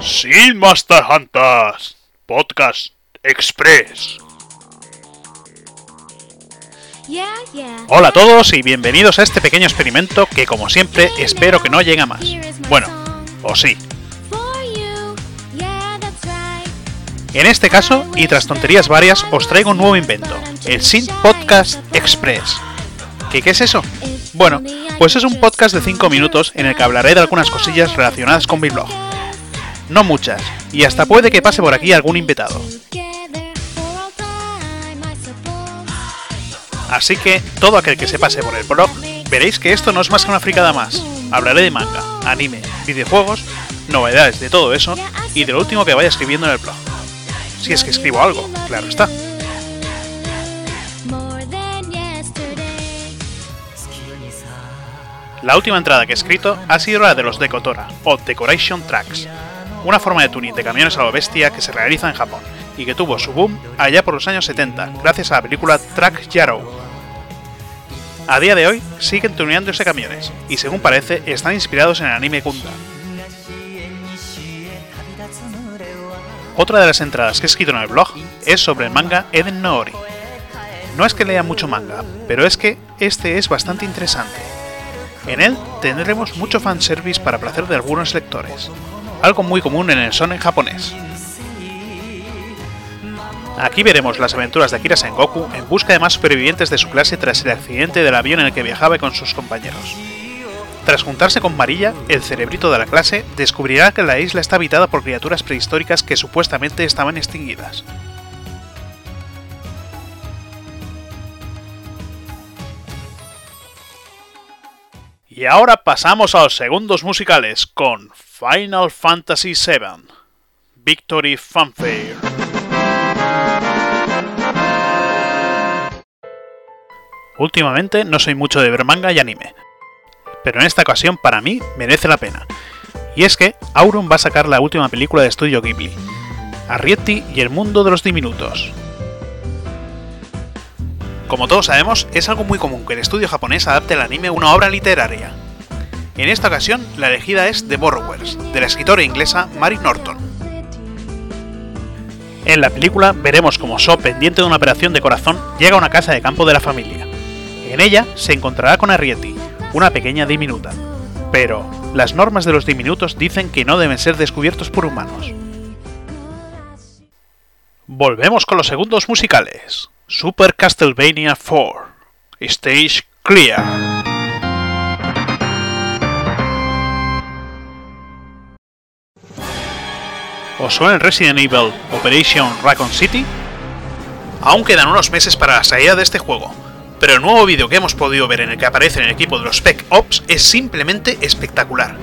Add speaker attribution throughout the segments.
Speaker 1: Sin Master Hunters Podcast Express. Hola a todos y bienvenidos a este pequeño experimento que como siempre espero que no llegue a más. Bueno, o sí. En este caso, y tras tonterías varias, os traigo un nuevo invento, el Sin Podcast Express. ¿Qué, ¿Qué es eso? Bueno, pues es un podcast de 5 minutos en el que hablaré de algunas cosillas relacionadas con mi blog. No muchas, y hasta puede que pase por aquí algún invitado. Así que todo aquel que se pase por el blog, veréis que esto no es más que una fricada más. Hablaré de manga, anime, videojuegos, novedades de todo eso y de lo último que vaya escribiendo en el blog. Si es que escribo algo, claro está. La última entrada que he escrito ha sido la de los Decotora, o Decoration Tracks, una forma de tuning de camiones a lo bestia que se realiza en Japón y que tuvo su boom allá por los años 70 gracias a la película Track Yarrow. A día de hoy siguen tuneándose camiones y según parece están inspirados en el anime Gundam. Otra de las entradas que he escrito en el blog es sobre el manga Eden Noori. No es que lea mucho manga, pero es que este es bastante interesante. En él tendremos mucho fanservice para placer de algunos lectores, algo muy común en el son en japonés. Aquí veremos las aventuras de Akira Sengoku en busca de más supervivientes de su clase tras el accidente del avión en el que viajaba con sus compañeros. Tras juntarse con Marilla, el cerebrito de la clase descubrirá que la isla está habitada por criaturas prehistóricas que supuestamente estaban extinguidas. Y ahora pasamos a los segundos musicales con Final Fantasy VII Victory Fanfare. Últimamente no soy mucho de ver manga y anime, pero en esta ocasión para mí merece la pena. Y es que Auron va a sacar la última película de estudio Ghibli, Arrietty y el mundo de los diminutos. Como todos sabemos, es algo muy común que el estudio japonés adapte el anime una obra literaria. En esta ocasión, la elegida es The Borrowers, de la escritora inglesa Mary Norton. En la película veremos como So, pendiente de una operación de corazón, llega a una casa de campo de la familia. En ella se encontrará con Arrietty, una pequeña diminuta. Pero las normas de los diminutos dicen que no deben ser descubiertos por humanos. Volvemos con los segundos musicales. Super Castlevania 4. Stage Clear. ¿Os suena Resident Evil Operation Raccoon City? Aún quedan unos meses para la salida de este juego, pero el nuevo vídeo que hemos podido ver en el que aparece en el equipo de los Spec Ops es simplemente espectacular.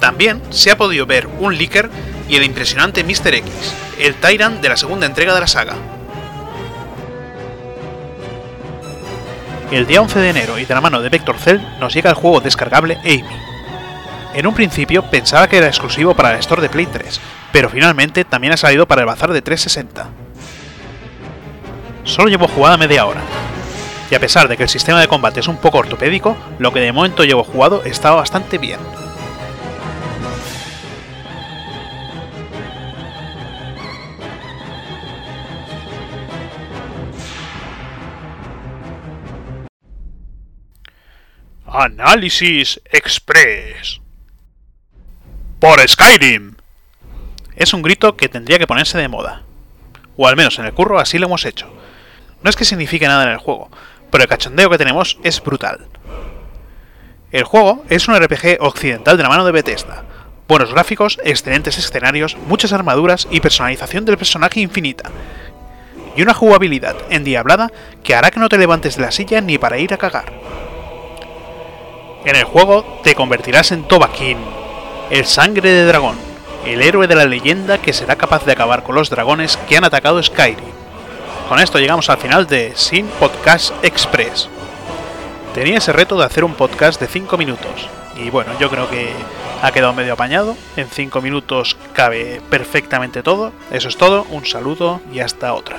Speaker 1: También se ha podido ver un leaker y el impresionante Mr. X, el Tyrant de la segunda entrega de la saga. El día 11 de enero y de la mano de Vector Cell nos llega el juego descargable Amy. En un principio pensaba que era exclusivo para el store de Play 3, pero finalmente también ha salido para el bazar de 360. Solo llevo jugada media hora, y a pesar de que el sistema de combate es un poco ortopédico, lo que de momento llevo jugado está bastante bien. Análisis Express. Por Skyrim. Es un grito que tendría que ponerse de moda. O al menos en el curro así lo hemos hecho. No es que signifique nada en el juego, pero el cachondeo que tenemos es brutal. El juego es un RPG occidental de la mano de Bethesda. Buenos gráficos, excelentes escenarios, muchas armaduras y personalización del personaje infinita. Y una jugabilidad endiablada que hará que no te levantes de la silla ni para ir a cagar. En el juego te convertirás en Tobakin, el sangre de dragón, el héroe de la leyenda que será capaz de acabar con los dragones que han atacado Skyrim. Con esto llegamos al final de Sin Podcast Express. Tenía ese reto de hacer un podcast de 5 minutos, y bueno, yo creo que ha quedado medio apañado. En 5 minutos cabe perfectamente todo. Eso es todo, un saludo y hasta otra.